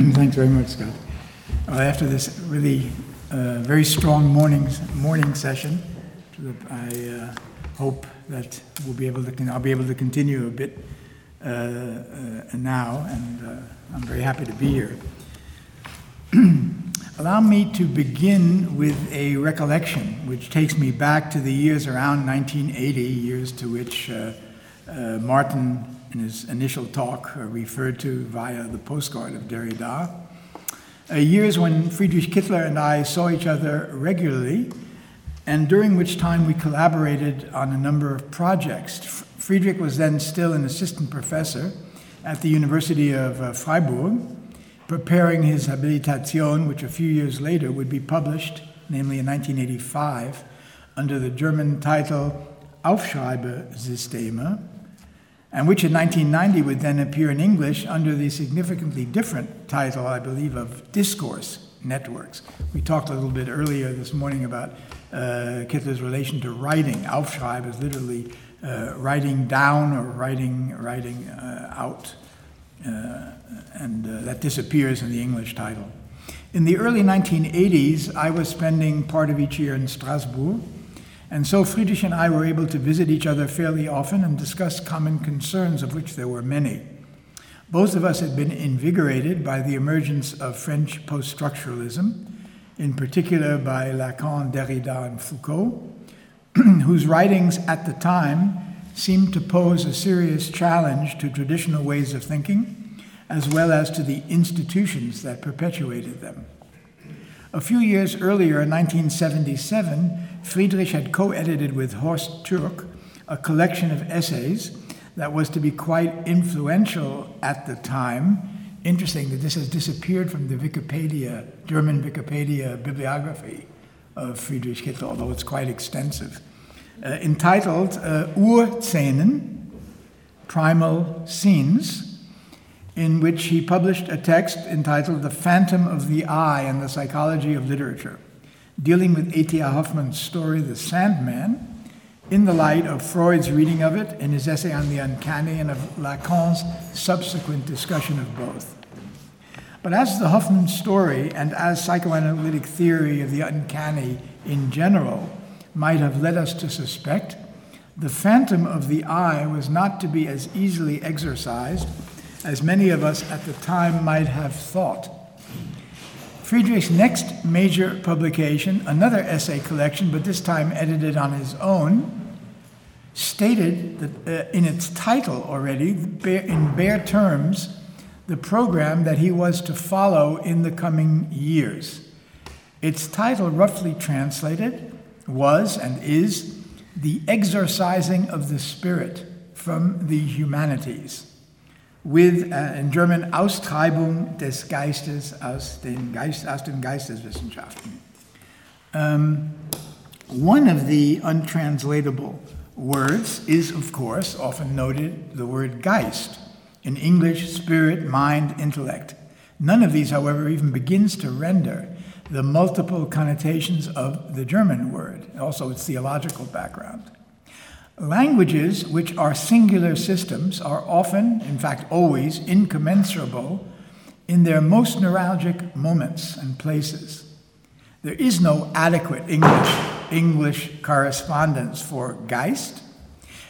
Thanks very much, Scott. Well, after this really uh, very strong morning morning session, I uh, hope that we'll be able to. I'll be able to continue a bit uh, uh now, and uh, I'm very happy to be here. Allow me to begin with a recollection, which takes me back to the years around 1980, years to which uh, Martin in his initial talk uh, referred to via the postcard of Derrida. Uh, years when Friedrich Kittler and I saw each other regularly, and during which time we collaborated on a number of projects. F- Friedrich was then still an assistant professor at the University of uh, Freiburg, preparing his Habilitation, which a few years later would be published, namely in 1985, under the German title Aufschreibesysteme, and which in 1990 would then appear in English under the significantly different title, I believe, of Discourse Networks. We talked a little bit earlier this morning about uh, Kittler's relation to writing. Aufschreib is literally uh, writing down or writing, writing uh, out, uh, and uh, that disappears in the English title. In the early 1980s, I was spending part of each year in Strasbourg and so Friedrich and I were able to visit each other fairly often and discuss common concerns, of which there were many. Both of us had been invigorated by the emergence of French post structuralism, in particular by Lacan, Derrida, and Foucault, whose writings at the time seemed to pose a serious challenge to traditional ways of thinking, as well as to the institutions that perpetuated them. A few years earlier, in 1977, Friedrich had co edited with Horst Türk a collection of essays that was to be quite influential at the time. Interesting that this has disappeared from the Wikipedia, German Wikipedia bibliography of Friedrich Kittler, although it's quite extensive, uh, entitled uh, Urszenen, Primal Scenes in which he published a text entitled The Phantom of the Eye and the Psychology of Literature, dealing with E.T.A. Hoffmann's story, The Sandman, in the light of Freud's reading of it in his essay on the uncanny and of Lacan's subsequent discussion of both. But as the Hoffmann story and as psychoanalytic theory of the uncanny in general might have led us to suspect, the phantom of the eye was not to be as easily exorcised as many of us at the time might have thought. Friedrich's next major publication, another essay collection, but this time edited on his own, stated that uh, in its title already, in bare terms, the program that he was to follow in the coming years. Its title, roughly translated, was and is The Exorcising of the Spirit from the Humanities with, uh, in German, Austreibung des Geistes aus den, Geist, aus den Geisteswissenschaften. Um, one of the untranslatable words is, of course, often noted the word Geist. In English, spirit, mind, intellect. None of these, however, even begins to render the multiple connotations of the German word, also its theological background. Languages which are singular systems are often, in fact, always, incommensurable in their most neuralgic moments and places. There is no adequate English, English correspondence for Geist,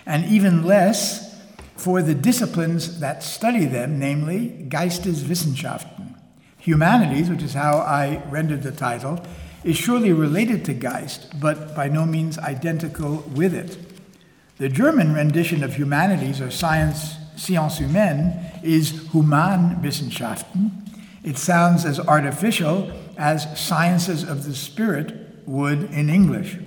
and even less for the disciplines that study them, namely Geisteswissenschaften. Humanities, which is how I rendered the title, is surely related to Geist, but by no means identical with it. The German rendition of humanities or science, sciences humaines, is Humanwissenschaften. It sounds as artificial as sciences of the spirit would in English.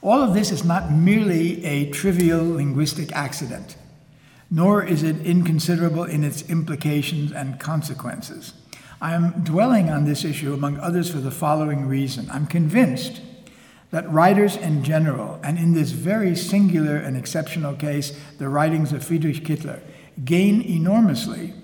All of this is not merely a trivial linguistic accident, nor is it inconsiderable in its implications and consequences. I am dwelling on this issue, among others, for the following reason. I'm convinced that writers in general, and in this very singular and exceptional case, the writings of Friedrich Kittler, gain enormously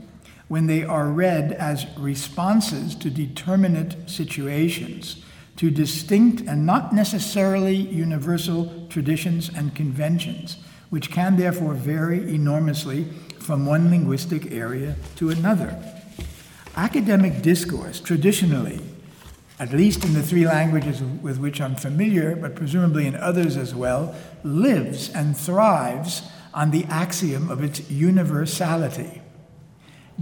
when they are read as responses to determinate situations, to distinct and not necessarily universal traditions and conventions, which can therefore vary enormously from one linguistic area to another. Academic discourse, traditionally, at least in the three languages with which I'm familiar, but presumably in others as well, lives and thrives on the axiom of its universality.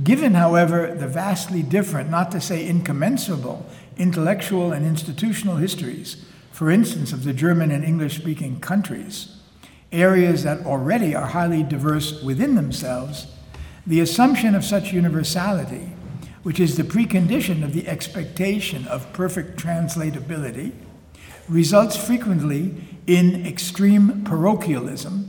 Given, however, the vastly different, not to say incommensurable, intellectual and institutional histories, for instance, of the German and English speaking countries, areas that already are highly diverse within themselves, the assumption of such universality, which is the precondition of the expectation of perfect translatability, results frequently in extreme parochialism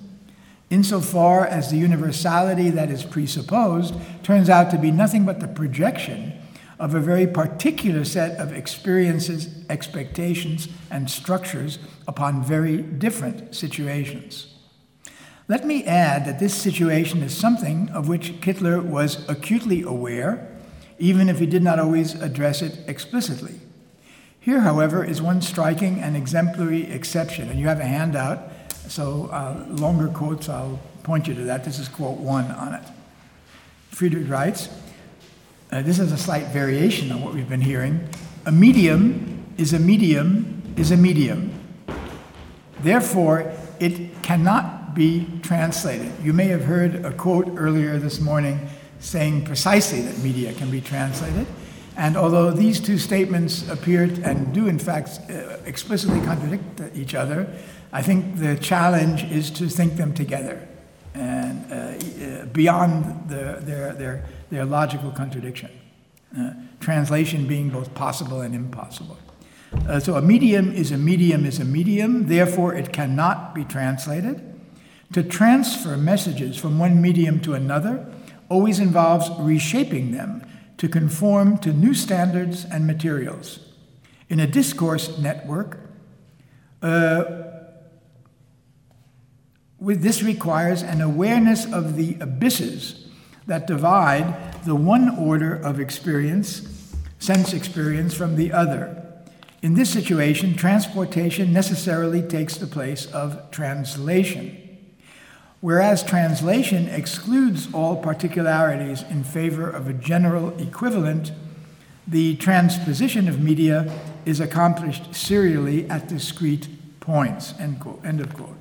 insofar as the universality that is presupposed turns out to be nothing but the projection of a very particular set of experiences, expectations, and structures upon very different situations. Let me add that this situation is something of which Kittler was acutely aware, even if he did not always address it explicitly. Here, however, is one striking and exemplary exception, and you have a handout so uh, longer quotes, I'll point you to that. This is quote one on it. Friedrich writes, uh, this is a slight variation on what we've been hearing. A medium is a medium is a medium. Therefore, it cannot be translated. You may have heard a quote earlier this morning saying precisely that media can be translated. And although these two statements appear and do, in fact, uh, explicitly contradict each other, I think the challenge is to think them together and uh, uh, beyond the, their, their, their logical contradiction. Uh, translation being both possible and impossible. Uh, so a medium is a medium is a medium, therefore it cannot be translated. To transfer messages from one medium to another always involves reshaping them to conform to new standards and materials. In a discourse network, uh, this requires an awareness of the abysses that divide the one order of experience, sense experience, from the other. In this situation, transportation necessarily takes the place of translation. Whereas translation excludes all particularities in favor of a general equivalent, the transposition of media is accomplished serially at discrete points. End, quote, end of quote.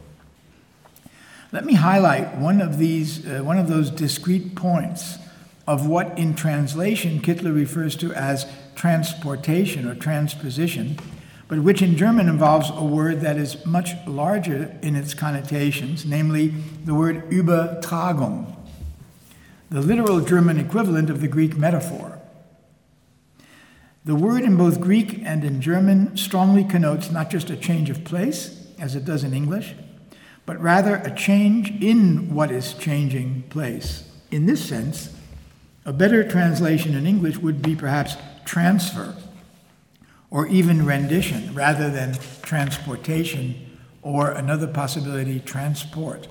Let me highlight one of these, uh, one of those discrete points of what in translation Kittler refers to as transportation or transposition, but which in German involves a word that is much larger in its connotations, namely the word Übertragung, the literal German equivalent of the Greek metaphor. The word in both Greek and in German strongly connotes not just a change of place, as it does in English, but rather a change in what is changing place. In this sense, a better translation in English would be perhaps transfer or even rendition rather than transportation or another possibility, transport.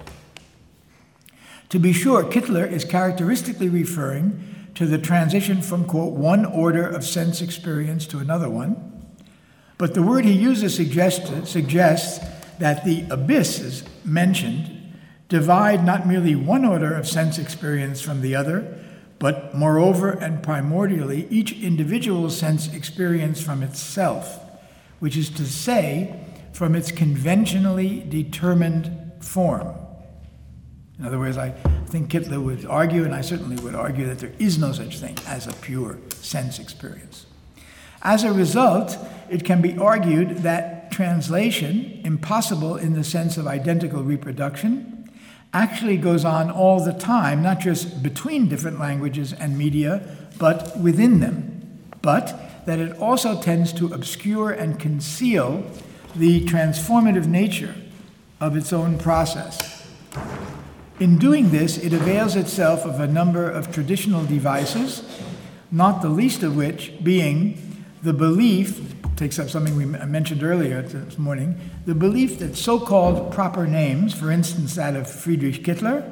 To be sure, Kittler is characteristically referring to the transition from, quote, one order of sense experience to another one, but the word he uses suggests, suggests that the abysses mentioned divide not merely one order of sense experience from the other, but moreover and primordially each individual sense experience from itself, which is to say, from its conventionally determined form. In other words, I think Kittler would argue, and I certainly would argue, that there is no such thing as a pure sense experience. As a result, it can be argued that translation, impossible in the sense of identical reproduction, actually goes on all the time, not just between different languages and media, but within them. But that it also tends to obscure and conceal the transformative nature of its own process. In doing this, it avails itself of a number of traditional devices, not the least of which being the belief takes up something we mentioned earlier this morning the belief that so called proper names, for instance that of Friedrich Kittler,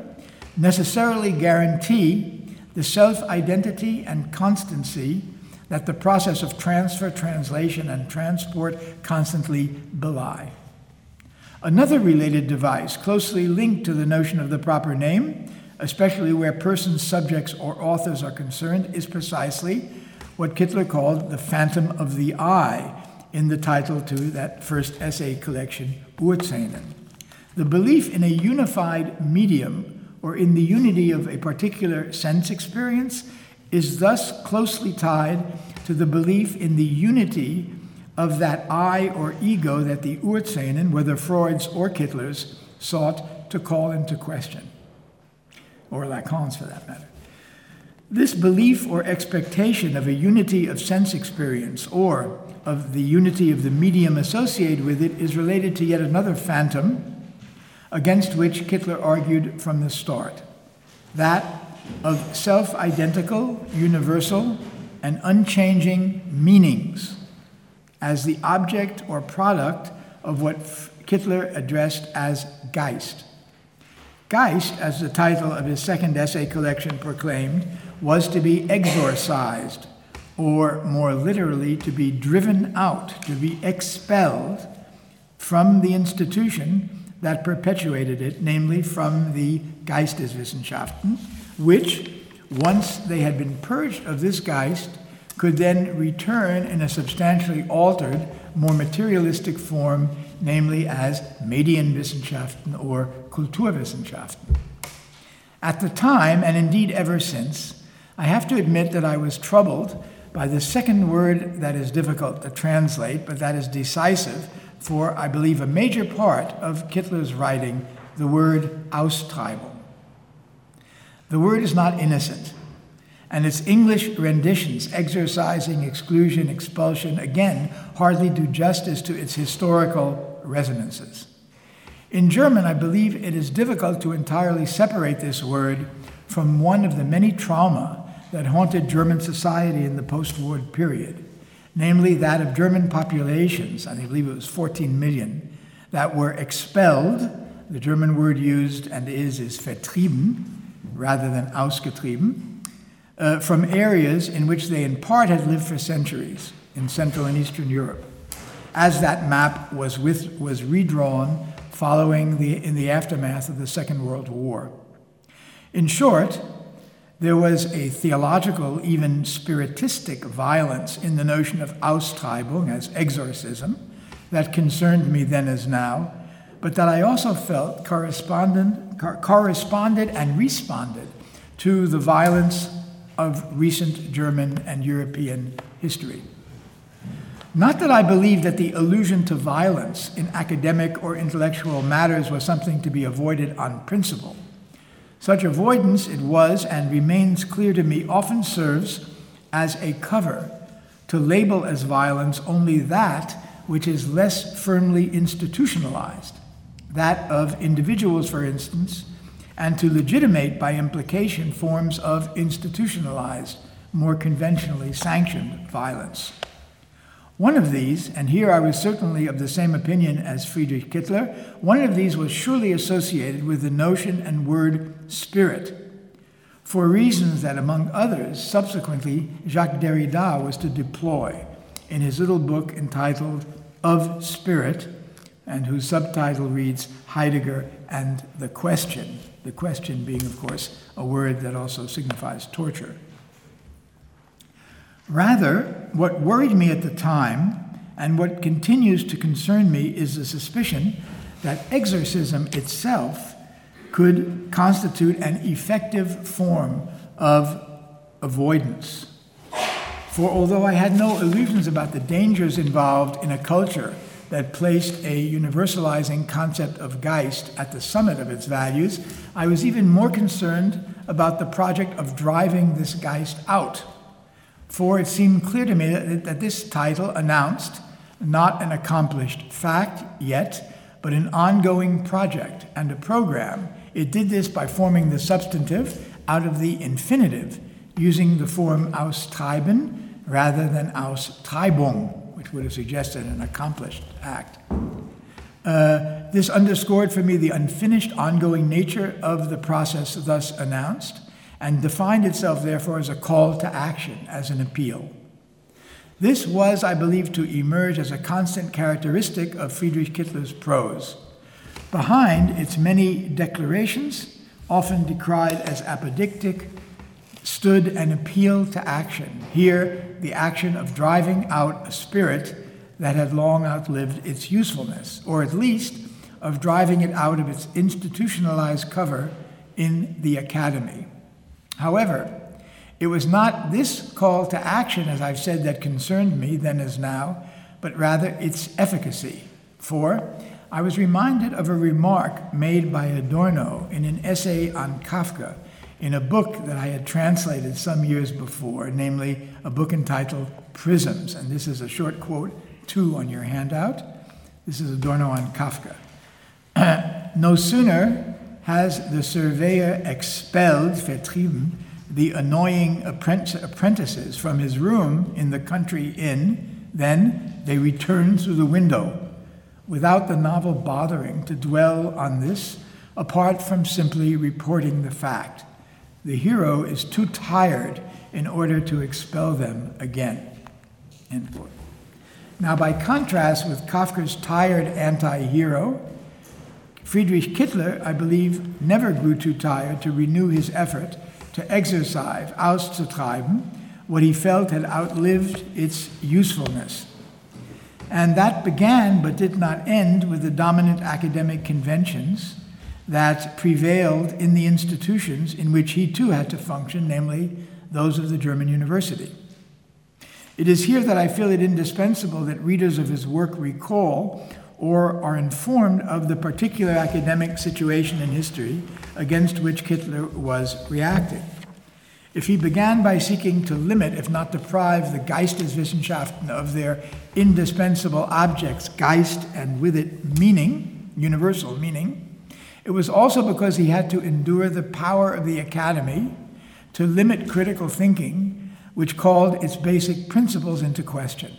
necessarily guarantee the self identity and constancy that the process of transfer, translation, and transport constantly belie. Another related device, closely linked to the notion of the proper name, especially where persons, subjects, or authors are concerned, is precisely what Kittler called the phantom of the eye in the title to that first essay collection, Urszenen. The belief in a unified medium or in the unity of a particular sense experience is thus closely tied to the belief in the unity of that I or ego that the Urszenen, whether Freud's or Kittler's, sought to call into question, or Lacan's for that matter. This belief or expectation of a unity of sense experience or of the unity of the medium associated with it is related to yet another phantom against which Kittler argued from the start that of self identical, universal, and unchanging meanings as the object or product of what Kittler addressed as Geist. Geist, as the title of his second essay collection proclaimed, was to be exorcised, or more literally, to be driven out, to be expelled from the institution that perpetuated it, namely from the Geisteswissenschaften, which, once they had been purged of this Geist, could then return in a substantially altered, more materialistic form, namely as Medienwissenschaften or Kulturwissenschaften. At the time, and indeed ever since, I have to admit that I was troubled by the second word that is difficult to translate, but that is decisive for, I believe, a major part of Kittler's writing, the word Austreibung. The word is not innocent, and its English renditions, exorcising, exclusion, expulsion, again, hardly do justice to its historical resonances. In German, I believe it is difficult to entirely separate this word from one of the many trauma that haunted German society in the post war period, namely that of German populations, I believe it was 14 million, that were expelled. The German word used and is is vertrieben, rather than ausgetrieben, uh, from areas in which they in part had lived for centuries in Central and Eastern Europe, as that map was, with, was redrawn following the, in the aftermath of the Second World War. In short, there was a theological, even spiritistic violence in the notion of Austreibung as exorcism that concerned me then as now, but that I also felt corresponded corresponded and responded to the violence of recent German and European history. Not that I believe that the allusion to violence in academic or intellectual matters was something to be avoided on principle. Such avoidance, it was and remains clear to me, often serves as a cover to label as violence only that which is less firmly institutionalized that of individuals, for instance, and to legitimate by implication forms of institutionalized, more conventionally sanctioned violence. One of these, and here I was certainly of the same opinion as Friedrich Kittler, one of these was surely associated with the notion and word spirit, for reasons that, among others, subsequently Jacques Derrida was to deploy in his little book entitled Of Spirit, and whose subtitle reads Heidegger and the Question. The question being, of course, a word that also signifies torture. Rather, what worried me at the time, and what continues to concern me, is the suspicion that exorcism itself could constitute an effective form of avoidance. For although I had no illusions about the dangers involved in a culture that placed a universalizing concept of Geist at the summit of its values, I was even more concerned about the project of driving this Geist out. For it seemed clear to me that, that this title announced not an accomplished fact yet, but an ongoing project and a program. It did this by forming the substantive out of the infinitive, using the form austreiben rather than austreibung which would have suggested an accomplished act. Uh, this underscored for me the unfinished, ongoing nature of the process thus announced, and defined itself, therefore, as a call to action, as an appeal. This was, I believe, to emerge as a constant characteristic of Friedrich Kittler's prose. Behind its many declarations, often decried as apodictic, stood an appeal to action. Here, the action of driving out a spirit that had long outlived its usefulness, or at least of driving it out of its institutionalized cover in the academy. However, it was not this call to action, as I've said, that concerned me then as now, but rather its efficacy. For I was reminded of a remark made by Adorno in an essay on Kafka in a book that I had translated some years before, namely a book entitled Prisms. And this is a short quote, two on your handout. This is Adorno on Kafka. no sooner has the surveyor expelled, vertrieben, the annoying apprentices from his room in the country inn, then they return through the window, without the novel bothering to dwell on this, apart from simply reporting the fact. The hero is too tired in order to expel them again. End quote. Now, by contrast with Kafka's tired anti hero, Friedrich Kittler, I believe, never grew too tired to renew his effort to exercise, auszutreiben, what he felt had outlived its usefulness. And that began but did not end with the dominant academic conventions that prevailed in the institutions in which he too had to function, namely those of the German university. It is here that I feel it indispensable that readers of his work recall or are informed of the particular academic situation in history against which Kittler was reacting. If he began by seeking to limit, if not deprive, the Geisteswissenschaften of their indispensable objects, Geist, and with it meaning, universal meaning, it was also because he had to endure the power of the academy to limit critical thinking, which called its basic principles into question.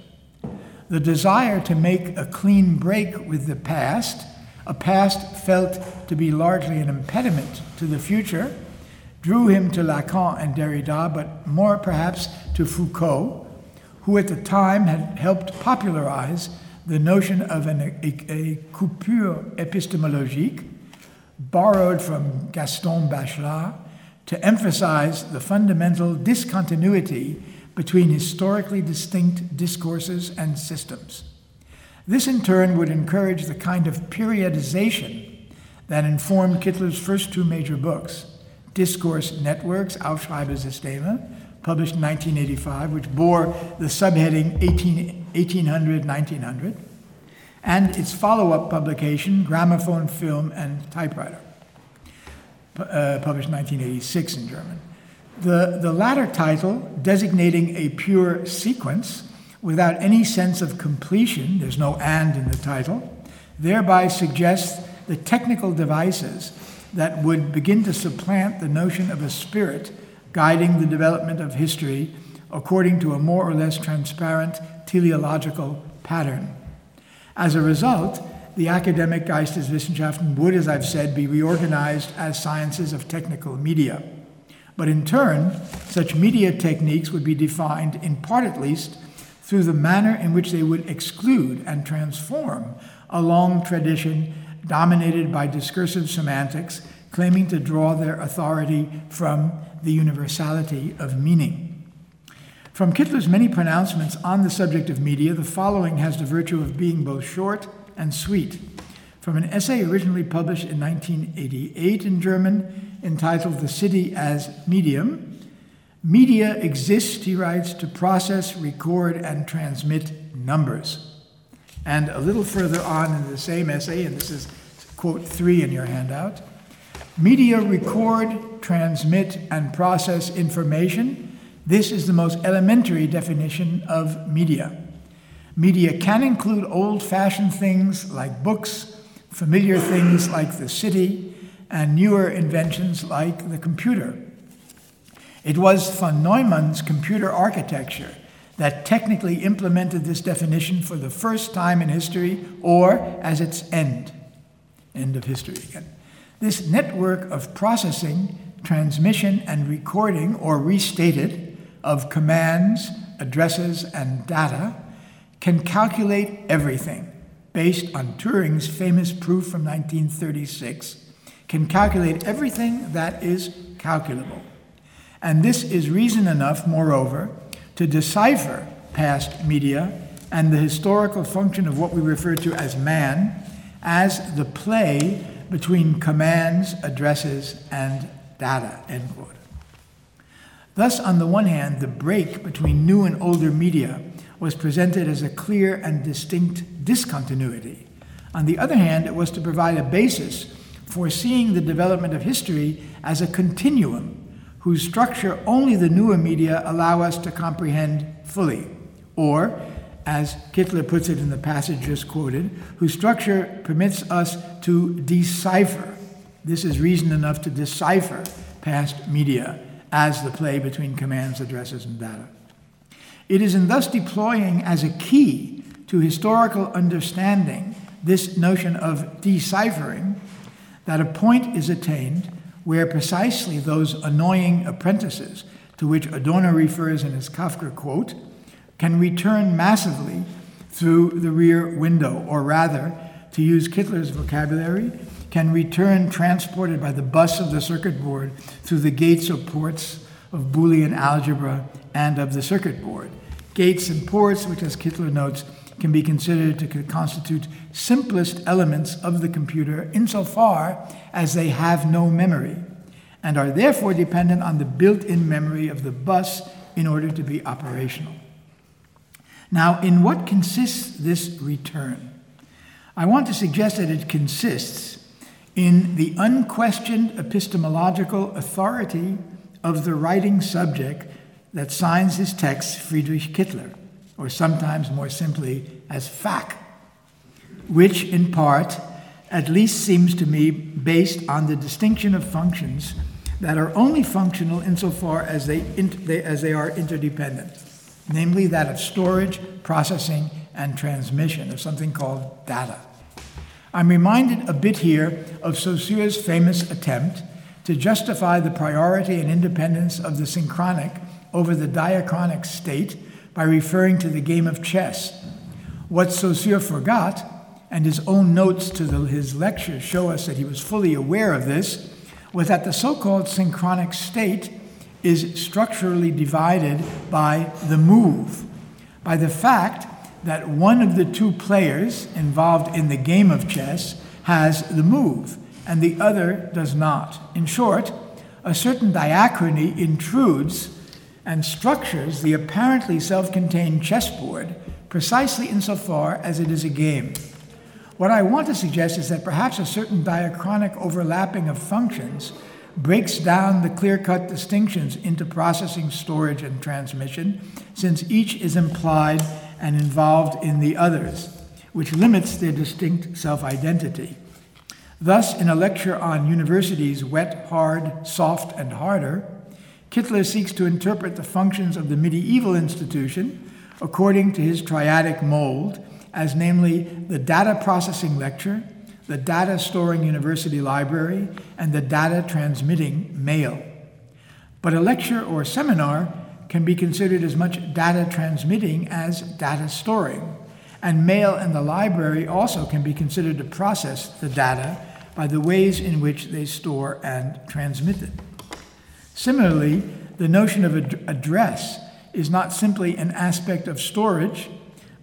The desire to make a clean break with the past, a past felt to be largely an impediment to the future, drew him to Lacan and Derrida, but more perhaps to Foucault, who at the time had helped popularize the notion of an, a, a coupure epistemologique, borrowed from Gaston Bachelard, to emphasize the fundamental discontinuity between historically distinct discourses and systems. This, in turn, would encourage the kind of periodization that informed Kittler's first two major books Discourse Networks, Aufschreibesysteme, published in 1985, which bore the subheading 18, 1800 1900, and its follow up publication, Gramophone, Film, and Typewriter, uh, published in 1986 in German. The, the latter title, designating a pure sequence without any sense of completion, there's no and in the title, thereby suggests the technical devices that would begin to supplant the notion of a spirit guiding the development of history according to a more or less transparent teleological pattern. As a result, the academic Geisteswissenschaften would, as I've said, be reorganized as sciences of technical media. But in turn, such media techniques would be defined, in part at least, through the manner in which they would exclude and transform a long tradition dominated by discursive semantics, claiming to draw their authority from the universality of meaning. From Kittler's many pronouncements on the subject of media, the following has the virtue of being both short and sweet. From an essay originally published in 1988 in German entitled The City as Medium. Media exists, he writes, to process, record, and transmit numbers. And a little further on in the same essay, and this is quote three in your handout media record, transmit, and process information. This is the most elementary definition of media. Media can include old fashioned things like books, familiar things like the city, and newer inventions like the computer. It was von Neumann's computer architecture that technically implemented this definition for the first time in history or as its end. End of history again. This network of processing, transmission, and recording, or restated, of commands, addresses, and data can calculate everything based on Turing's famous proof from 1936 can calculate everything that is calculable. And this is reason enough, moreover, to decipher past media and the historical function of what we refer to as man as the play between commands, addresses, and data. End quote. Thus, on the one hand, the break between new and older media was presented as a clear and distinct discontinuity. On the other hand, it was to provide a basis for seeing the development of history as a continuum whose structure only the newer media allow us to comprehend fully, or, as Kittler puts it in the passage just quoted, whose structure permits us to decipher. This is reason enough to decipher past media as the play between commands, addresses, and data. It is in thus deploying as a key to historical understanding this notion of deciphering that a point is attained where precisely those annoying apprentices to which Adorno refers in his Kafka quote can return massively through the rear window, or rather, to use Kittler's vocabulary, can return transported by the bus of the circuit board through the gates or ports of Boolean algebra and of the circuit board. Gates and ports, which, as Kittler notes, can be considered to constitute simplest elements of the computer insofar as they have no memory and are therefore dependent on the built in memory of the bus in order to be operational. Now, in what consists this return? I want to suggest that it consists in the unquestioned epistemological authority of the writing subject that signs his text, Friedrich Kittler, or sometimes more simply as Phak, which in part at least seems to me based on the distinction of functions that are only functional insofar as they, they, as they are interdependent, namely that of storage, processing, and transmission of something called data. I'm reminded a bit here of Saussure's famous attempt to justify the priority and independence of the synchronic over the diachronic state by referring to the game of chess. What Saussure forgot, and his own notes to the, his lecture show us that he was fully aware of this, was that the so called synchronic state is structurally divided by the move, by the fact that one of the two players involved in the game of chess has the move and the other does not. In short, a certain diachrony intrudes and structures the apparently self contained chessboard precisely insofar as it is a game. What I want to suggest is that perhaps a certain diachronic overlapping of functions breaks down the clear cut distinctions into processing, storage, and transmission, since each is implied and involved in the others, which limits their distinct self identity. Thus, in a lecture on universities wet, hard, soft, and harder, Kittler seeks to interpret the functions of the medieval institution according to his triadic mold, as namely the data processing lecture, the data storing university library, and the data transmitting mail. But a lecture or seminar can be considered as much data transmitting as data storing, and mail and the library also can be considered to process the data by the ways in which they store and transmit it. Similarly, the notion of ad- address is not simply an aspect of storage,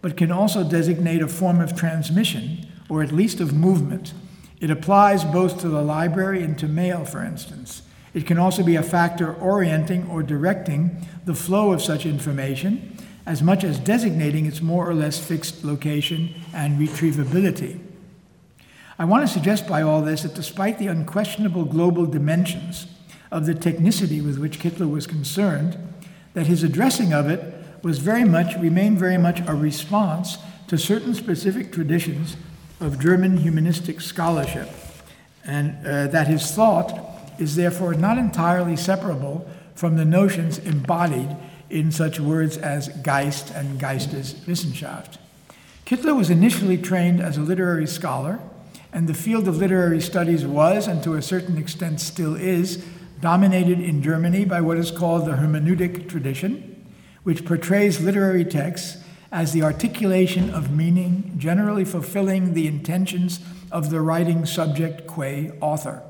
but can also designate a form of transmission, or at least of movement. It applies both to the library and to mail, for instance. It can also be a factor orienting or directing the flow of such information, as much as designating its more or less fixed location and retrievability. I want to suggest by all this that despite the unquestionable global dimensions of the technicity with which Kittler was concerned, that his addressing of it was very much, remained very much a response to certain specific traditions of German humanistic scholarship, and uh, that his thought is therefore not entirely separable from the notions embodied in such words as Geist and Geisteswissenschaft. Kittler was initially trained as a literary scholar, and the field of literary studies was, and to a certain extent still is, dominated in Germany by what is called the hermeneutic tradition, which portrays literary texts as the articulation of meaning, generally fulfilling the intentions of the writing subject qua author.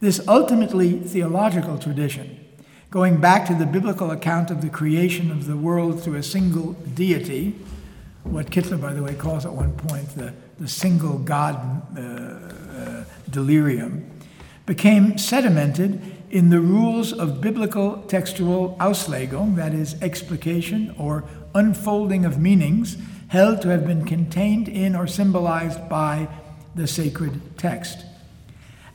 This ultimately theological tradition going back to the biblical account of the creation of the world through a single deity, what Kittler, by the way, calls at one point the, the single God uh, uh, delirium, became sedimented in the rules of biblical textual Auslegung, that is, explication or unfolding of meanings, held to have been contained in or symbolized by the sacred text.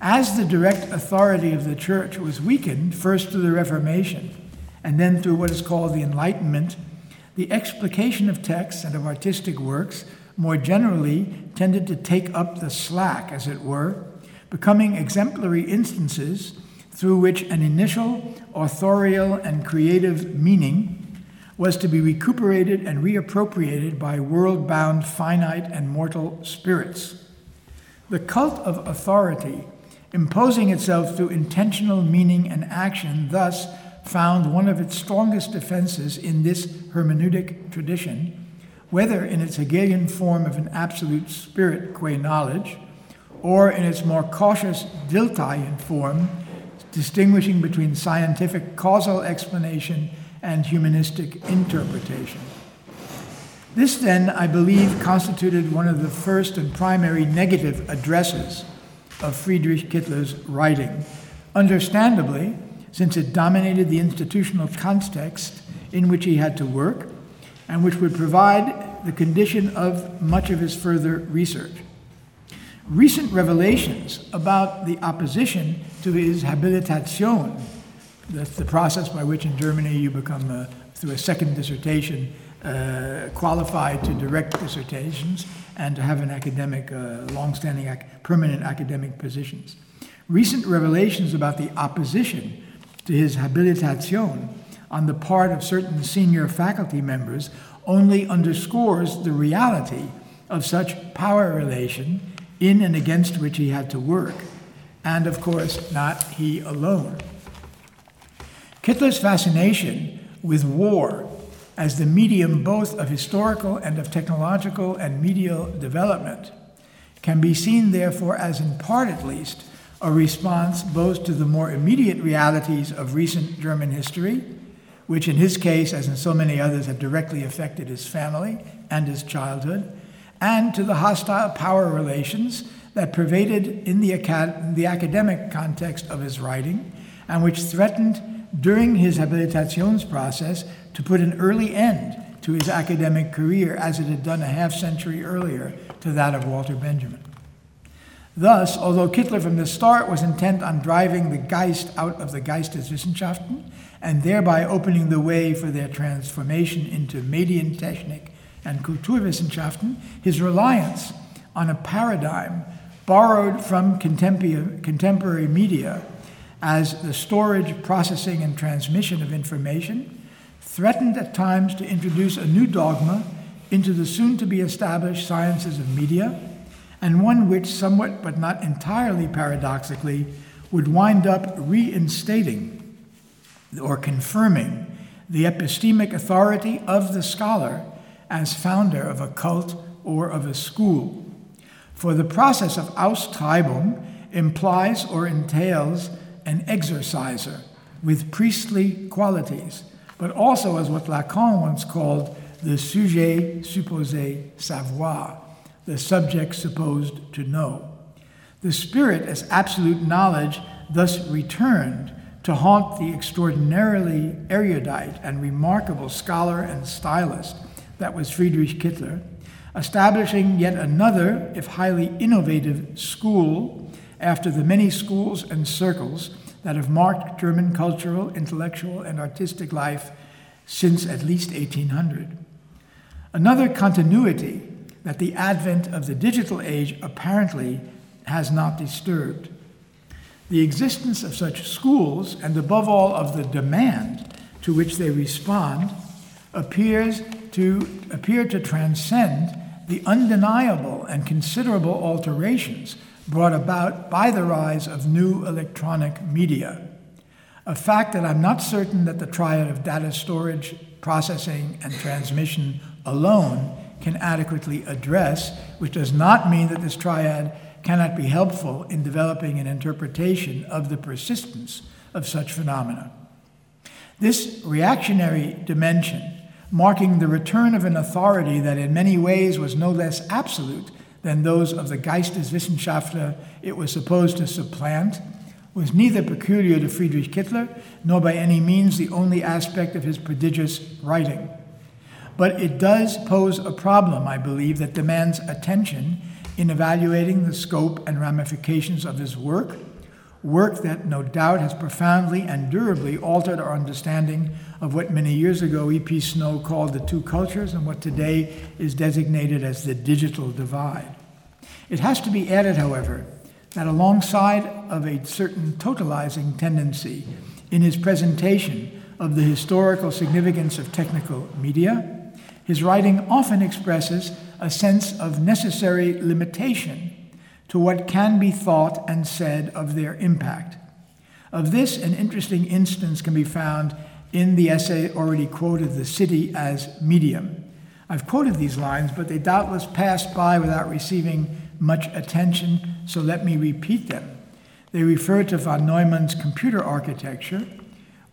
As the direct authority of the church was weakened, first through the Reformation and then through what is called the Enlightenment, the explication of texts and of artistic works more generally tended to take up the slack, as it were, becoming exemplary instances through which an initial authorial and creative meaning was to be recuperated and reappropriated by world bound finite and mortal spirits. The cult of authority, imposing itself through intentional meaning and action, thus found one of its strongest defenses in this hermeneutic tradition, whether in its Hegelian form of an absolute spirit qua knowledge, or in its more cautious Diltheyan form, distinguishing between scientific causal explanation and humanistic interpretation. This, then, I believe, constituted one of the first and primary negative addresses of Friedrich Kittler's writing, understandably, since it dominated the institutional context in which he had to work and which would provide the condition of much of his further research. Recent revelations about the opposition to his habilitation, that's the process by which in Germany you become, uh, through a second dissertation, uh, qualified to direct dissertations and to have an academic, uh, long-standing, ac- permanent academic positions. Recent revelations about the opposition to his habilitation on the part of certain senior faculty members only underscores the reality of such power relation in and against which he had to work, and of course, not he alone. Kittler's fascination with war as the medium both of historical and of technological and medial development can be seen, therefore, as in part at least, a response both to the more immediate realities of recent German history, which in his case, as in so many others, have directly affected his family and his childhood, and to the hostile power relations that pervaded in the, acad- the academic context of his writing and which threatened during his habilitations process to put an early end to his academic career as it had done a half century earlier to that of Walter Benjamin. Thus, although Kittler from the start was intent on driving the Geist out of the Geisteswissenschaften and thereby opening the way for their transformation into Medientechnik and Kulturwissenschaften, his reliance on a paradigm borrowed from contemporary media as the storage, processing, and transmission of information threatened at times to introduce a new dogma into the soon to be established sciences of media, and one which, somewhat but not entirely paradoxically, would wind up reinstating or confirming the epistemic authority of the scholar as founder of a cult or of a school. For the process of Austreibung implies or entails an exorciser with priestly qualities, but also as what Lacan once called the sujet supposé savoir, the subject supposed to know. The spirit as absolute knowledge thus returned to haunt the extraordinarily erudite and remarkable scholar and stylist that was Friedrich Kittler, establishing yet another, if highly innovative, school after the many schools and circles that have marked German cultural, intellectual, and artistic life since at least 1800. Another continuity that the advent of the digital age apparently has not disturbed. The existence of such schools, and above all of the demand to which they respond, appears to appear to transcend the undeniable and considerable alterations brought about by the rise of new electronic media. A fact that I'm not certain that the triad of data storage, processing, and transmission alone can adequately address, which does not mean that this triad cannot be helpful in developing an interpretation of the persistence of such phenomena. This reactionary dimension, marking the return of an authority that in many ways was no less absolute than those of the Geisteswissenschaftler it was supposed to supplant, was neither peculiar to Friedrich Kittler nor by any means the only aspect of his prodigious writing. But it does pose a problem, I believe, that demands attention in evaluating the scope and ramifications of his work, work that no doubt has profoundly and durably altered our understanding of what many years ago C.P. Snow called the two cultures and what today is designated as the digital divide. It has to be added, however, that alongside of a certain totalizing tendency in his presentation of the historical significance of technical media, his writing often expresses a sense of necessary limitation to what can be thought and said of their impact. Of this, an interesting instance can be found in the essay already quoted, The City as Medium. I've quoted these lines, but they doubtless passed by without receiving much attention, so let me repeat them. They refer to von Neumann's computer architecture,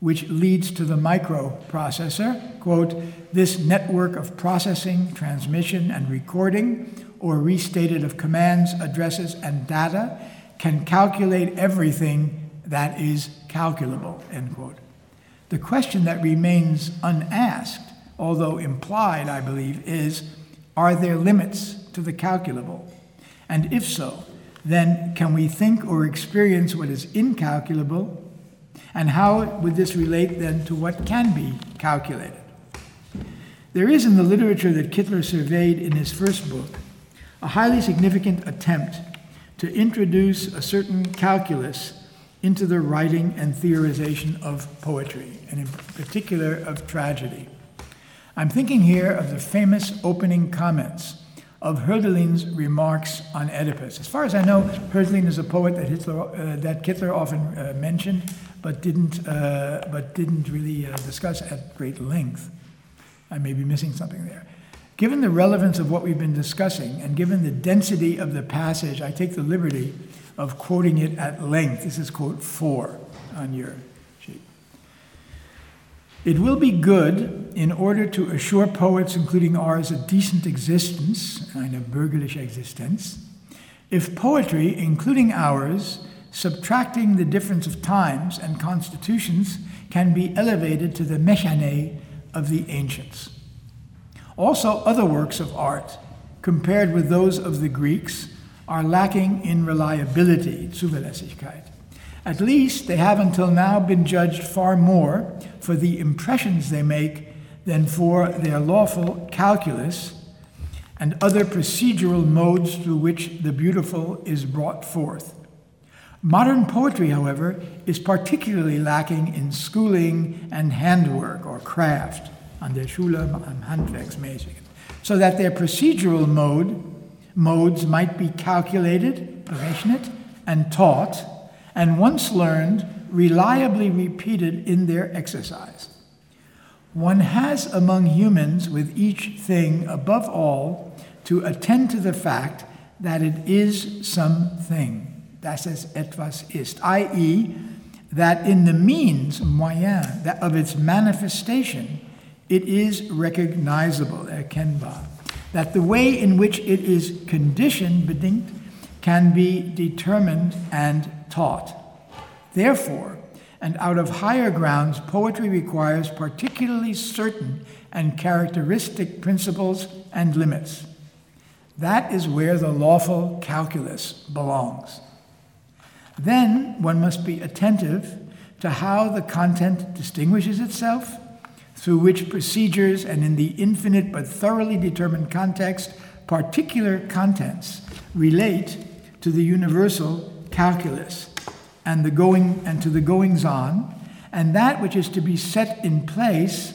which leads to the microprocessor. Quote, this network of processing, transmission, and recording, or restated of commands, addresses, and data, can calculate everything that is calculable, end quote. The question that remains unasked, although implied, I believe, is are there limits to the calculable? And if so, then can we think or experience what is incalculable and how would this relate then to what can be calculated? There is in the literature that Kittler surveyed in his first book a highly significant attempt to introduce a certain calculus into the writing and theorization of poetry, and in particular of tragedy. I'm thinking here of the famous opening comments of Hölderlin's remarks on Oedipus. As far as I know, Hölderlin is a poet that, Hitler, uh, that Kittler often uh, mentioned, but didn't, uh, but didn't really uh, discuss at great length. I may be missing something there. Given the relevance of what we've been discussing, and given the density of the passage, I take the liberty of quoting it at length. This is quote four on your sheet. It will be good, in order to assure poets, including ours, a decent existence, eine bürgerliche Existenz, if poetry, including ours, subtracting the difference of times and constitutions, can be elevated to the mechane of the ancients. Also, other works of art, compared with those of the Greeks, are lacking in reliability, Zuverlässigkeit. At least they have until now been judged far more for the impressions they make than for their lawful calculus and other procedural modes through which the beautiful is brought forth. Modern poetry, however, is particularly lacking in schooling and handwork or craft, an der Schule am Handwerksmäßigen, so that their procedural mode, modes might be calculated, berechnet, and taught, and once learned, reliably repeated in their exercise. One has among humans with each thing, above all, to attend to the fact that it is something dass es etwas ist, i.e., that in the means, moyen, that of its manifestation, it is recognizable, eh, erkennbar. That the way in which it is conditioned, bedingt, can be determined and taught. Therefore, and out of higher grounds, poetry requires particularly certain and characteristic principles and limits. That is where the lawful calculus belongs. Then one must be attentive to how the content distinguishes itself, through which procedures and in the infinite but thoroughly determined context, particular contents relate to the universal calculus and the going and to the goings on, and that which is to be set in place,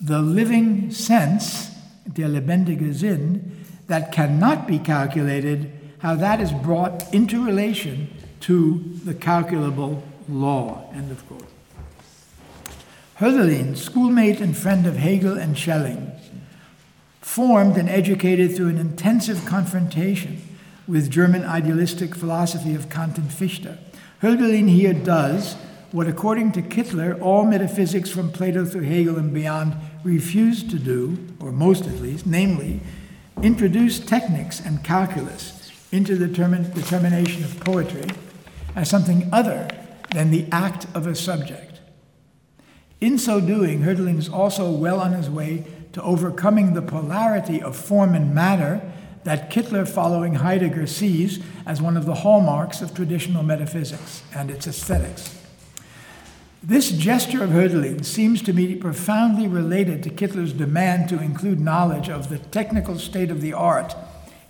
the living sense, der lebendige Sinn, that cannot be calculated, how that is brought into relation to the calculable law. End of quote. Hölderlin, schoolmate and friend of Hegel and Schelling, formed and educated through an intensive confrontation with German idealistic philosophy of Kant and Fichte. Hölderlin here does what, according to Kittler, all metaphysics from Plato through Hegel and beyond refused to do, or most at least, namely, introduce technics and calculus into the determination of poetry as something other than the act of a subject. In so doing, Hölderlin is also well on his way to overcoming the polarity of form and matter that Kittler, following Heidegger, sees as one of the hallmarks of traditional metaphysics and its aesthetics. This gesture of Hölderlin seems to me profoundly related to Kittler's demand to include knowledge of the technical state of the art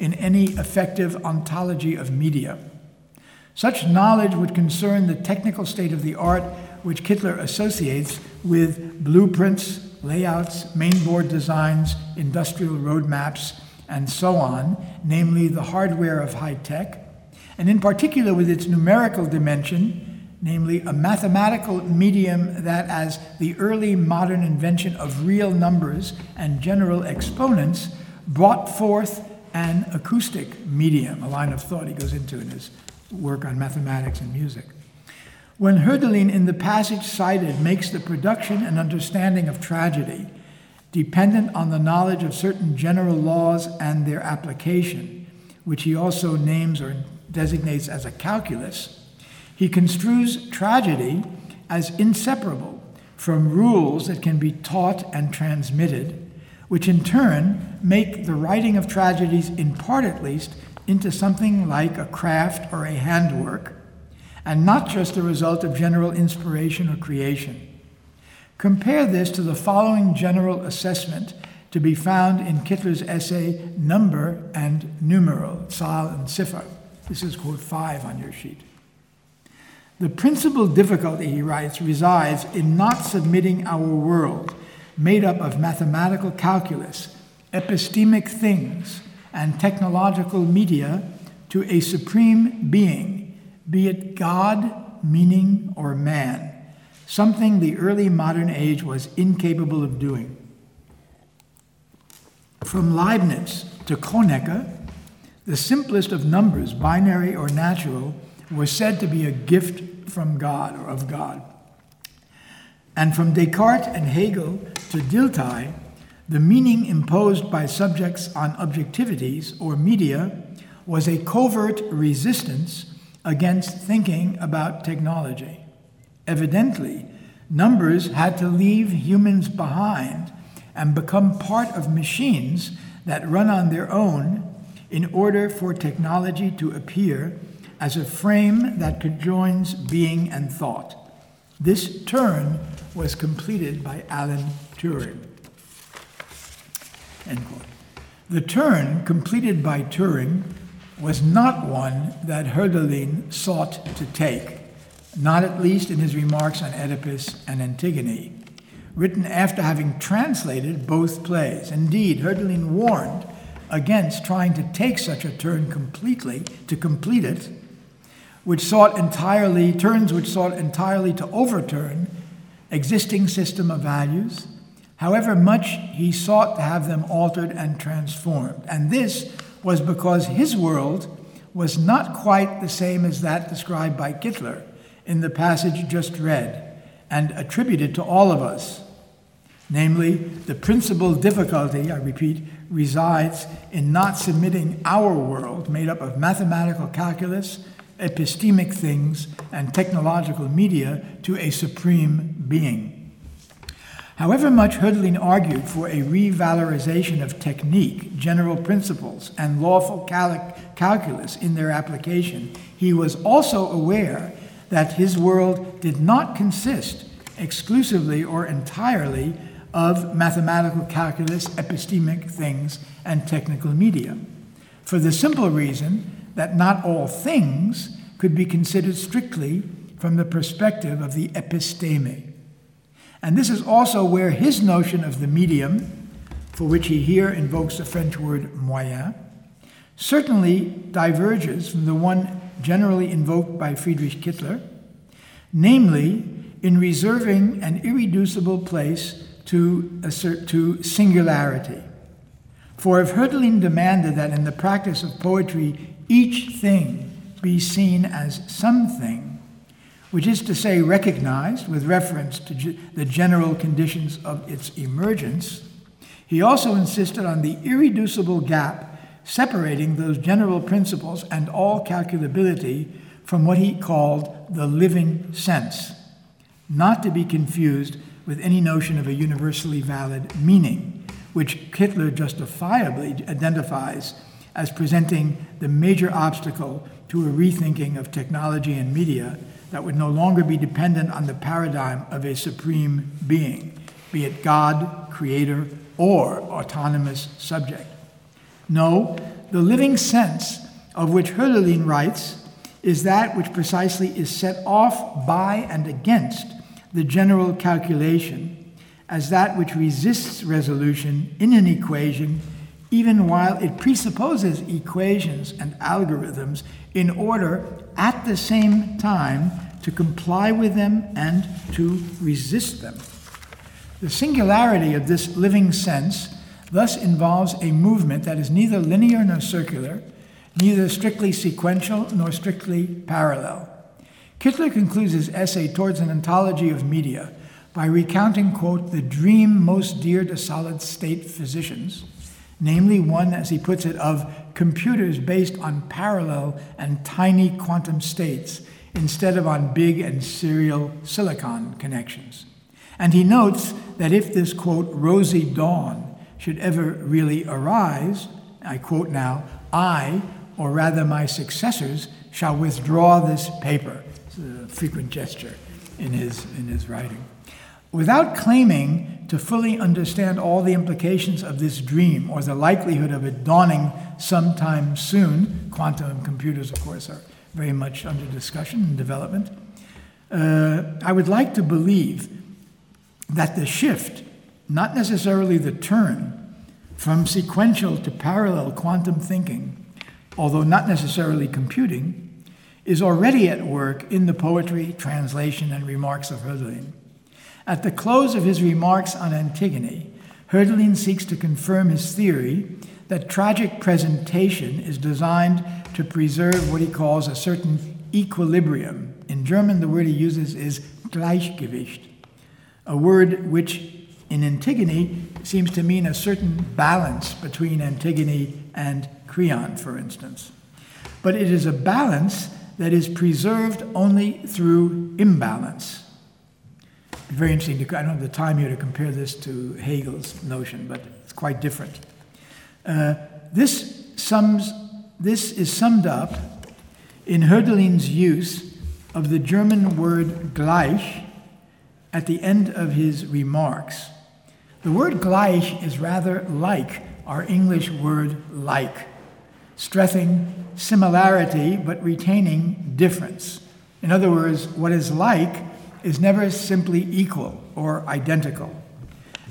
in any effective ontology of media. Such knowledge would concern the technical state of the art which Kittler associates with blueprints, layouts, mainboard designs, industrial roadmaps, and so on, namely the hardware of high tech, and in particular with its numerical dimension namely a mathematical medium that, as the early modern invention of real numbers and general exponents, brought forth an acoustic medium, a line of thought he goes into in his work on mathematics and music. When Hölderlin, in the passage cited, makes the production and understanding of tragedy dependent on the knowledge of certain general laws and their application, which he also names or designates as a calculus, he construes tragedy as inseparable from rules that can be taught and transmitted, which in turn make the writing of tragedies, in part at least, into something like a craft or a handwork, and not just a result of general inspiration or creation. Compare this to the following general assessment to be found in Kittler's essay Number and Numeral, Zahl and Ziffer. This is quote five on your sheet. The principal difficulty, he writes, resides in not submitting our world, made up of mathematical calculus, epistemic things, and technological media, to a supreme being, be it God, meaning, or man, something the early modern age was incapable of doing. From Leibniz to Kronecker, the simplest of numbers, binary or natural, was said to be a gift from God or of God. And from Descartes and Hegel to Dilthey, the meaning imposed by subjects on objectivities or media was a covert resistance against thinking about technology. Evidently, numbers had to leave humans behind and become part of machines that run on their own in order for technology to appear as a frame that conjoins being and thought. This turn was completed by Alan Turing. End quote. The turn completed by Turing was not one that Hölderlin sought to take, not at least in his remarks on Oedipus and Antigone, written after having translated both plays. Indeed, Hölderlin warned against trying to take such a turn completely, to complete it, which sought entirely, turns which sought entirely to overturn existing system of values, however much he sought to have them altered and transformed. And this was because his world was not quite the same as that described by Kittler in the passage just read and attributed to all of us. Namely, the principal difficulty, I repeat, resides in not submitting our world, made up of mathematical calculus epistemic things, and technological media to a supreme being. However much Hölderlin argued for a revalorization of technique, general principles, and lawful cal- calculus in their application, he was also aware that his world did not consist exclusively or entirely of mathematical calculus, epistemic things, and technical media. For the simple reason that not all things could be considered strictly from the perspective of the episteme. And this is also where his notion of the medium, for which he here invokes the French word moyen, certainly diverges from the one generally invoked by Friedrich Kittler, namely in reserving an irreducible place to, assert, to singularity. For if Hölderlin demanded that in the practice of poetry each thing be seen as something, which is to say, recognized with reference to g- the general conditions of its emergence, he also insisted on the irreducible gap separating those general principles and all calculability from what he called the living sense, not to be confused with any notion of a universally valid meaning, which Hitler justifiably identifies as presenting the major obstacle to a rethinking of technology and media that would no longer be dependent on the paradigm of a supreme being, be it God, creator, or autonomous subject. No, the living sense of which Hölderlin writes is that which precisely is set off by and against the general calculation as that which resists resolution in an equation, even while it presupposes equations and algorithms in order at the same time to comply with them and to resist them. The singularity of this living sense thus involves a movement that is neither linear nor circular, neither strictly sequential nor strictly parallel. Kittler concludes his essay towards an ontology of media by recounting, quote, the dream most dear to solid state physicians, namely one, as he puts it, of computers based on parallel and tiny quantum states instead of on big and serial silicon connections. And he notes that if this, quote, rosy dawn should ever really arise, I quote now, I, or rather my successors, shall withdraw this paper. It's a frequent gesture in his, in his writing. Without claiming to fully understand all the implications of this dream or the likelihood of it dawning sometime soon, quantum computers, of course, are very much under discussion and development. Uh, I would like to believe that the shift, not necessarily the turn, from sequential to parallel quantum thinking, although not necessarily computing, is already at work in the poetry, translation, and remarks of Hölderlin. At the close of his remarks on Antigone, Hölderlin seeks to confirm his theory that tragic presentation is designed to preserve what he calls a certain equilibrium. In German, the word he uses is Gleichgewicht, a word which in Antigone seems to mean a certain balance between Antigone and Creon, for instance. But it is a balance that is preserved only through imbalance. Very interesting. To, I don't have the time here to compare this to Hegel's notion, but it's quite different. Uh, this, sums, this is summed up in Hölderlin's use of the German word gleich at the end of his remarks. The word gleich is rather like our English word like, stressing similarity but retaining difference. In other words, what is like is never simply equal or identical.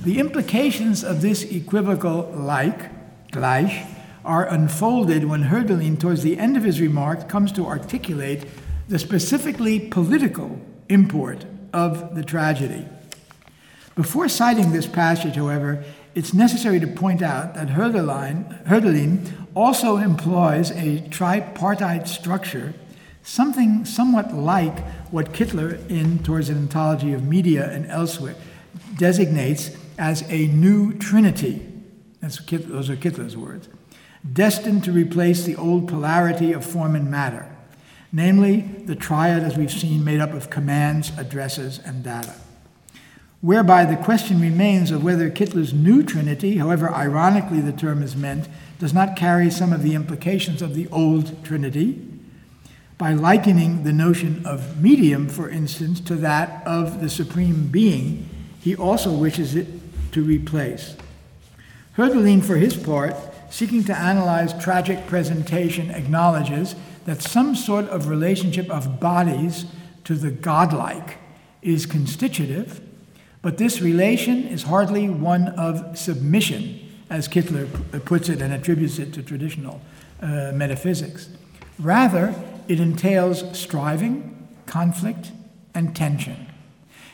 The implications of this equivocal like gleich, are unfolded when Hölderlin, towards the end of his remark, comes to articulate the specifically political import of the tragedy. Before citing this passage, however, it's necessary to point out that Hölderlin also employs a tripartite structure, something somewhat like what Kittler, in Towards an Ontology of Media and elsewhere, designates as a new trinity that's, those are Kittler's words. Destined to replace the old polarity of form and matter, namely the triad, as we've seen, made up of commands, addresses, and data. Whereby the question remains of whether Kittler's new trinity, however ironically the term is meant, does not carry some of the implications of the old trinity, by likening the notion of medium, for instance, to that of the supreme being, he also wishes it to replace. Hölderlin, for his part, seeking to analyze tragic presentation, acknowledges that some sort of relationship of bodies to the godlike is constitutive, but this relation is hardly one of submission, as Kittler puts it and attributes it to traditional uh, metaphysics. Rather, it entails striving, conflict, and tension.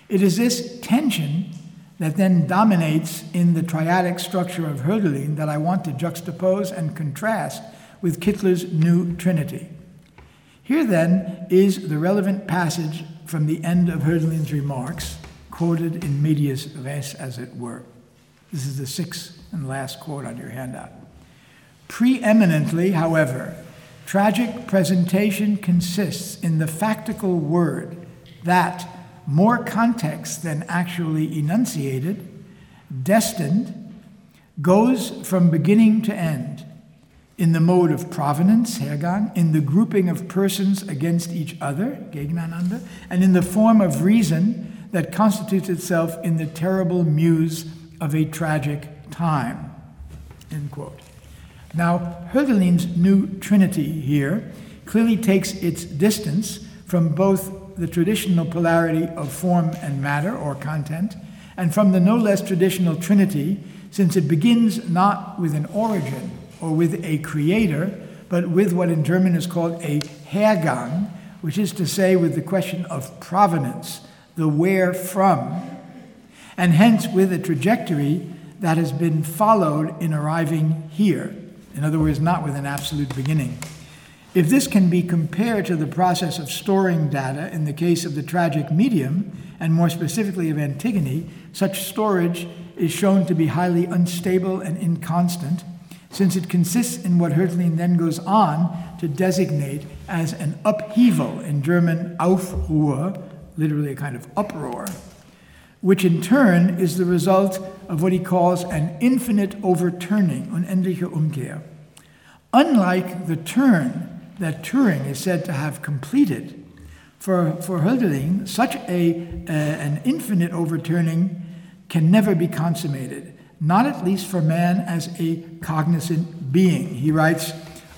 It is this tension that then dominates in the triadic structure of Hölderlin that I want to juxtapose and contrast with Kittler's new trinity. Here then is the relevant passage from the end of Hölderlin's remarks, quoted in medias res, as it were. This is the sixth and last quote on your handout. Preeminently, however, tragic presentation consists in the factical word that, more context than actually enunciated, destined, goes from beginning to end in the mode of provenance, Hergang, in the grouping of persons against each other, Gegeneinander, and in the form of reason that constitutes itself in the terrible muse of a tragic time. End quote. Now, Hölderlin's new trinity here clearly takes its distance from both the traditional polarity of form and matter, or content, and from the no less traditional trinity, since it begins not with an origin or with a creator, but with what in German is called a Hergang, which is to say, with the question of provenance, the where from, and hence with a trajectory that has been followed in arriving here. In other words, not with an absolute beginning. If this can be compared to the process of storing data in the case of the tragic medium, and more specifically of Antigone, such storage is shown to be highly unstable and inconstant, since it consists in what Hölderlin then goes on to designate as an upheaval, in German Aufruhr, literally a kind of uproar, which in turn is the result of what he calls an infinite overturning, unendliche Umkehr. Unlike the turn that Turing is said to have completed, for, for Hölderlin, such a, uh, an infinite overturning can never be consummated, not at least for man as a cognizant being. He writes,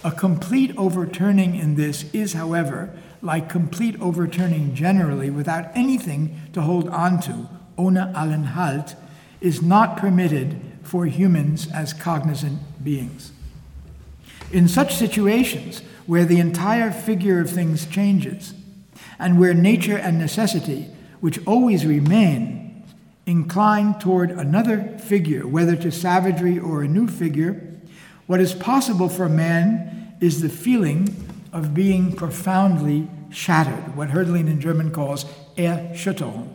A complete overturning in this is, however, like complete overturning generally without anything to hold on to, ohne allen Halt, is not permitted for humans as cognizant beings. In such situations, where the entire figure of things changes, and where nature and necessity, which always remain, incline toward another figure, whether to savagery or a new figure, what is possible for man is the feeling of being profoundly shattered, what Hölderlin in German calls Erschütterung.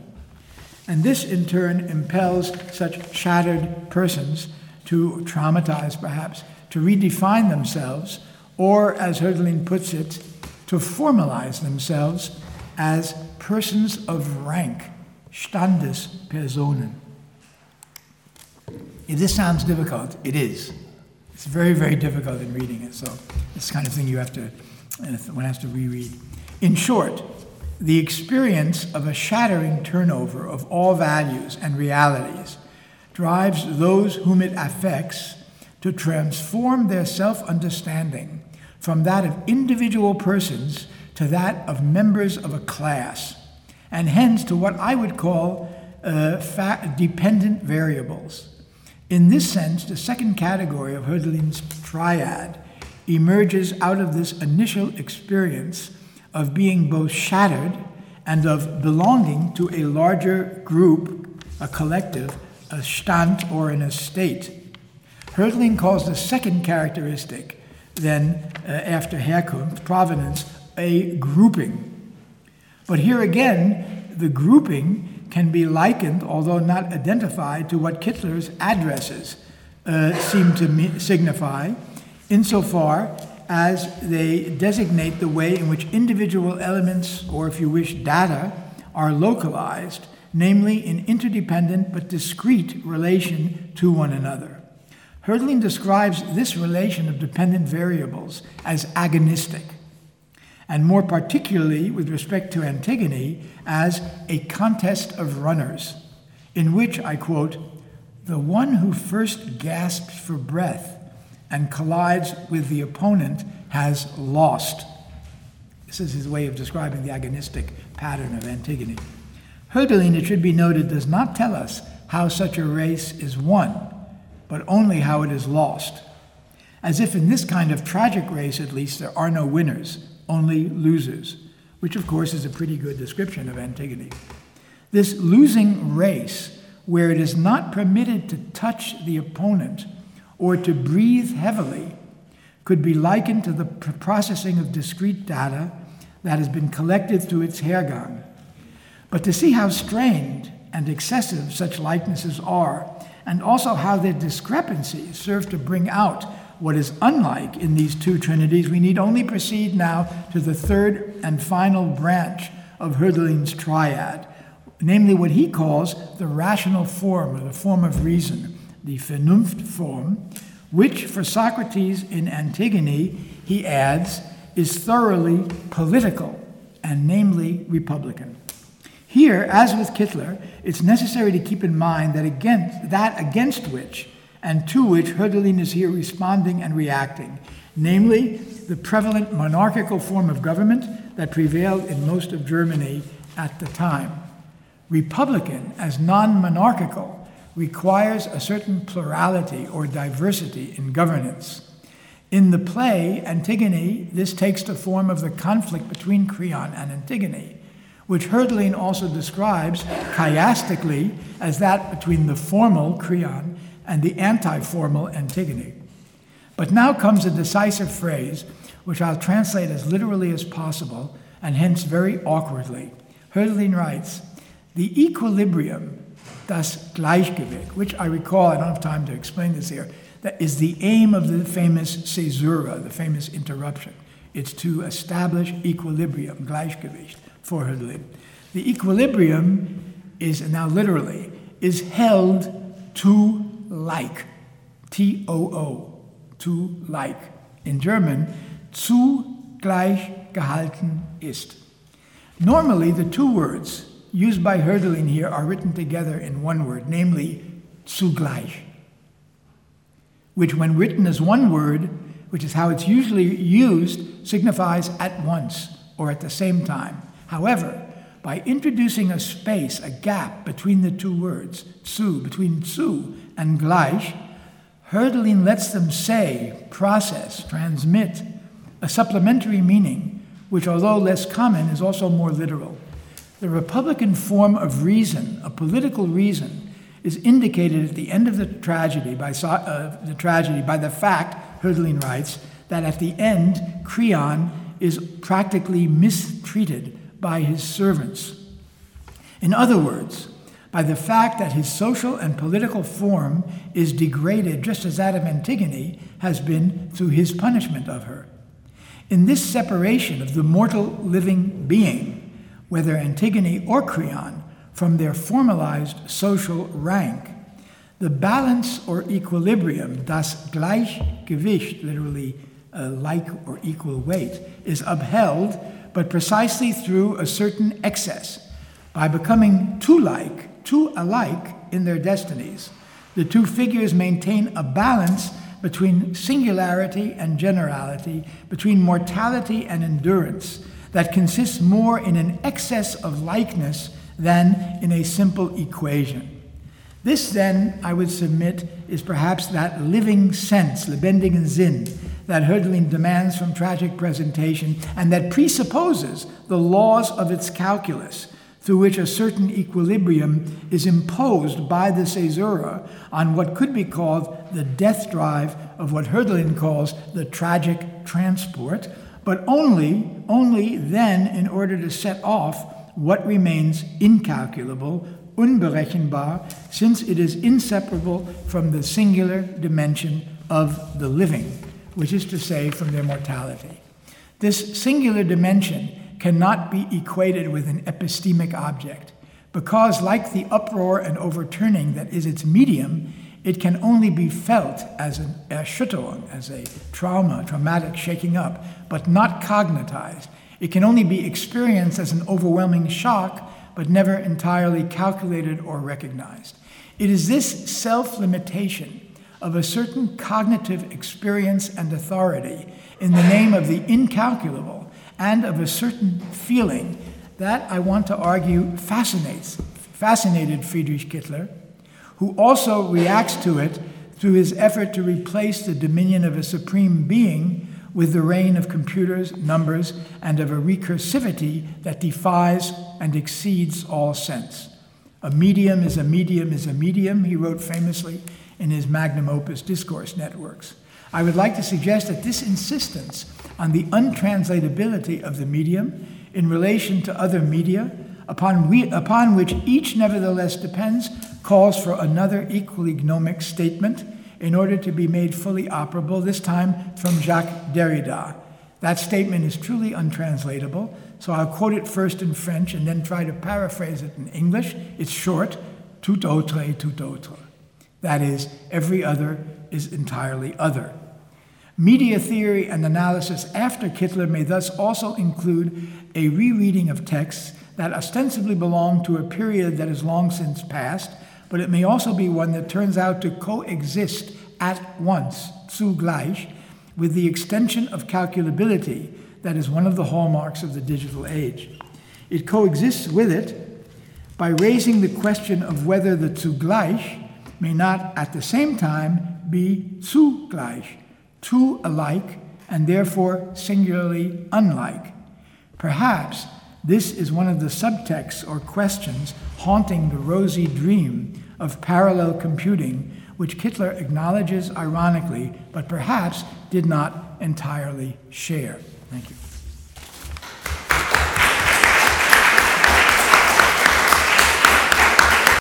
And this in turn impels such shattered persons to traumatize, perhaps, to redefine themselves, or as Hölderlin puts it, to formalize themselves as persons of rank, Standespersonen. If this sounds difficult, it is. It's very, very difficult in reading it, so it's the kind of thing you have to, uh, one has to reread. In short, the experience of a shattering turnover of all values and realities drives those whom it affects to transform their self understanding from that of individual persons to that of members of a class, and hence to what I would call uh, fa- dependent variables. In this sense, the second category of Hölderlin's triad emerges out of this initial experience of being both shattered and of belonging to a larger group, a collective, a stand, or an estate. Hölderlin calls the second characteristic, then uh, after Herkunft, provenance, a grouping. But here again, the grouping can be likened, although not identified, to what Kittler's addresses uh, seem to me- signify, insofar as they designate the way in which individual elements, or if you wish, data, are localized, namely in interdependent but discrete relation to one another. Hölderlin describes this relation of dependent variables as agonistic and more particularly with respect to Antigone, as a contest of runners, in which, I quote, the one who first gasps for breath and collides with the opponent has lost. This is his way of describing the agonistic pattern of Antigone. Hölderlin, it should be noted, does not tell us how such a race is won, but only how it is lost. As if in this kind of tragic race, at least, there are no winners, only losers, which of course is a pretty good description of Antigone. This losing race, where it is not permitted to touch the opponent or to breathe heavily, could be likened to the processing of discrete data that has been collected through its hergang. But to see how strained and excessive such likenesses are, and also how their discrepancies serve to bring out what is unlike in these two trinities, we need only proceed now to the third and final branch of Hölderlin's triad, namely what he calls the rational form or the form of reason, the vernunft form, which for Sophocles in Antigone, he adds, is thoroughly political and namely republican. Here, as with Kittler, it's necessary to keep in mind that against that against which and to which Hölderlin is here responding and reacting, namely the prevalent monarchical form of government that prevailed in most of Germany at the time. Republican, as non monarchical, requires a certain plurality or diversity in governance. In the play Antigone, this takes the form of the conflict between Creon and Antigone, which Hölderlin also describes chiastically as that between the formal Creon and the anti formal Antigone. But now comes a decisive phrase, which I'll translate as literally as possible, and hence very awkwardly. Hölderlin writes, The equilibrium, das Gleichgewicht, which I recall, I don't have time to explain this here, that is the aim of the famous caesura, the famous interruption. It's to establish equilibrium, Gleichgewicht, for Hölderlin. The equilibrium is, now literally, is held to like, T O O, to like. In German, zu gleich gehalten ist. Normally, the two words used by Hölderlin here are written together in one word, namely zugleich, which, when written as one word, which is how it's usually used, signifies at once or at the same time. However, by introducing a space, a gap between the two words, zu, between zu and gleich, Hölderlin lets them say, process, transmit a supplementary meaning, which, although less common, is also more literal. The Republican form of reason, a political reason, is indicated at the end of the tragedy by uh, the tragedy by the fact, Hölderlin writes, that at the end, Creon is practically mistreated by his servants. In other words, by the fact that his social and political form is degraded just as that of Antigone has been through his punishment of her. In this separation of the mortal living being, whether Antigone or Creon, from their formalized social rank, the balance or equilibrium, das Gleichgewicht, literally uh, like or equal weight, is upheld but precisely through a certain excess. By becoming too like, too alike in their destinies, the two figures maintain a balance between singularity and generality, between mortality and endurance, that consists more in an excess of likeness than in a simple equation. This, then, I would submit, is perhaps that living sense, lebendigen Sinn, that Hölderlin demands from tragic presentation and that presupposes the laws of its calculus, through which a certain equilibrium is imposed by the caesura on what could be called the death drive of what Hölderlin calls the tragic transport, but only, only then in order to set off what remains incalculable, unberechenbar, since it is inseparable from the singular dimension of the living which is to say, from their mortality. This singular dimension cannot be equated with an epistemic object, because, like the uproar and overturning that is its medium, it can only be felt as an Erschütterung, as a trauma, traumatic shaking up, but not cognitized. It can only be experienced as an overwhelming shock, but never entirely calculated or recognized. It is this self limitation of a certain cognitive experience and authority in the name of the incalculable and of a certain feeling that I want to argue fascinates, fascinated Friedrich Kittler, who also reacts to it through his effort to replace the dominion of a supreme being with the reign of computers, numbers, and of a recursivity that defies and exceeds all sense. A medium is a medium is a medium, he wrote famously in his magnum opus, Discourse Networks. I would like to suggest that this insistence on the untranslatability of the medium in relation to other media, upon, we, upon which each nevertheless depends, calls for another equally gnomic statement in order to be made fully operable, this time from Jacques Derrida. That statement is truly untranslatable, so I'll quote it first in French and then try to paraphrase it in English. It's short, tout autre est tout autre. That is, every other is entirely other. Media theory and analysis after Kittler may thus also include a rereading of texts that ostensibly belong to a period that is long since past, but it may also be one that turns out to coexist at once, zugleich, with the extension of calculability that is one of the hallmarks of the digital age. It coexists with it by raising the question of whether the zugleich may not at the same time be zugleich, two alike and therefore singularly unlike. Perhaps this is one of the subtexts or questions haunting the rosy dream of parallel computing, which Kittler acknowledges ironically, but perhaps did not entirely share. Thank you.